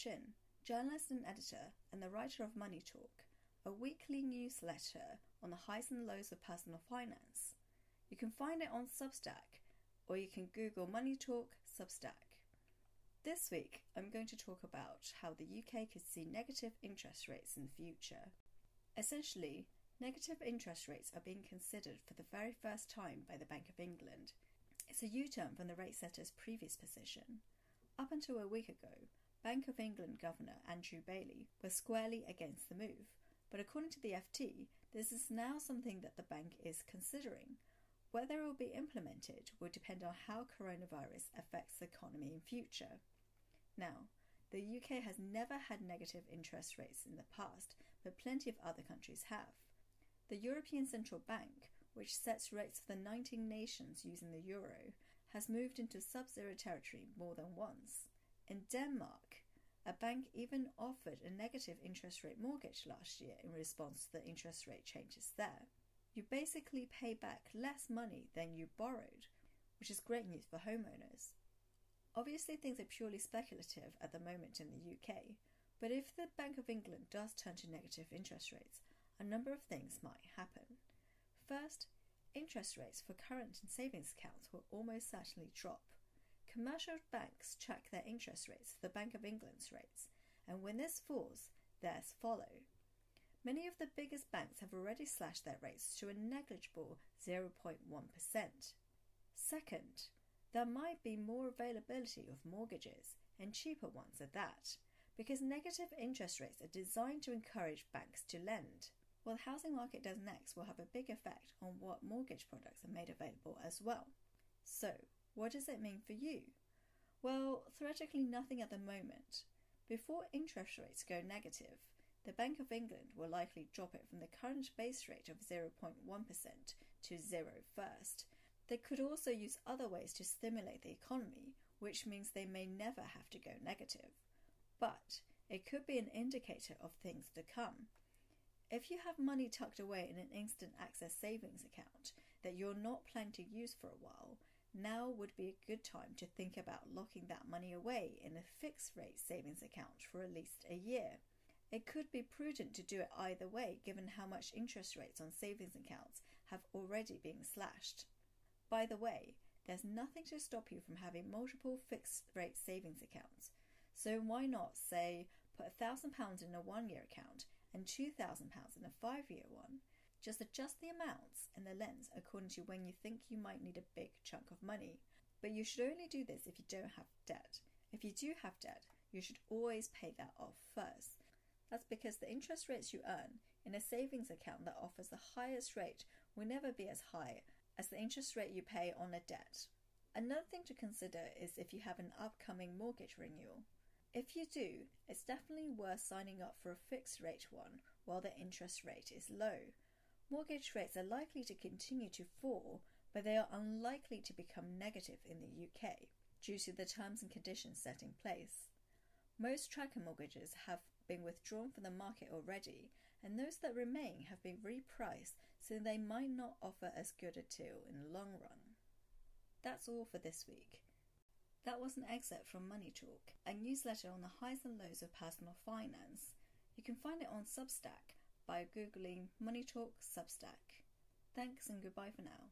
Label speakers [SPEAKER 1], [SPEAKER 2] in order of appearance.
[SPEAKER 1] Chin, journalist and editor, and the writer of Money Talk, a weekly newsletter on the highs and lows of personal finance. You can find it on Substack, or you can Google Money Talk Substack. This week, I'm going to talk about how the UK could see negative interest rates in the future. Essentially, negative interest rates are being considered for the very first time by the Bank of England. It's a U turn from the rate setter's previous position. Up until a week ago, Bank of England Governor Andrew Bailey was squarely against the move, but according to the FT, this is now something that the bank is considering. Whether it will be implemented will depend on how coronavirus affects the economy in future. Now, the UK has never had negative interest rates in the past, but plenty of other countries have. The European Central Bank, which sets rates for the 19 nations using the euro, has moved into sub zero territory more than once. In Denmark, a bank even offered a negative interest rate mortgage last year in response to the interest rate changes there. You basically pay back less money than you borrowed, which is great news for homeowners. Obviously, things are purely speculative at the moment in the UK, but if the Bank of England does turn to negative interest rates, a number of things might happen. First, interest rates for current and savings accounts will almost certainly drop. Commercial banks track their interest rates the Bank of England's rates, and when this falls, theirs follow. Many of the biggest banks have already slashed their rates to a negligible 0.1%. Second, there might be more availability of mortgages, and cheaper ones at that, because negative interest rates are designed to encourage banks to lend. What the housing market does next will have a big effect on what mortgage products are made available as well. So, what does it mean for you? Well, theoretically, nothing at the moment. Before interest rates go negative, the Bank of England will likely drop it from the current base rate of 0.1% to zero first, they could also use other ways to stimulate the economy, which means they may never have to go negative. But it could be an indicator of things to come. If you have money tucked away in an instant access savings account that you're not planning to use for a while, now would be a good time to think about locking that money away in a fixed rate savings account for at least a year. It could be prudent to do it either way given how much interest rates on savings accounts have already been slashed. By the way, there's nothing to stop you from having multiple fixed rate savings accounts. So why not, say, put £1,000 in a one year account and £2,000 in a five year one? Just adjust the amounts and the lengths according to when you think you might need a big chunk of money. But you should only do this if you don't have debt. If you do have debt, you should always pay that off first. That's because the interest rates you earn in a savings account that offers the highest rate will never be as high as the interest rate you pay on a debt. Another thing to consider is if you have an upcoming mortgage renewal. If you do, it's definitely worth signing up for a fixed rate one while the interest rate is low. Mortgage rates are likely to continue to fall, but they are unlikely to become negative in the UK due to the terms and conditions set in place. Most tracker mortgages have been withdrawn from the market already, and those that remain have been repriced so they might not offer as good a deal in the long run. That's all for this week. That was an excerpt from Money Talk, a newsletter on the highs and lows of personal finance. You can find it on Substack by googling Money Talk Substack. Thanks and goodbye for now.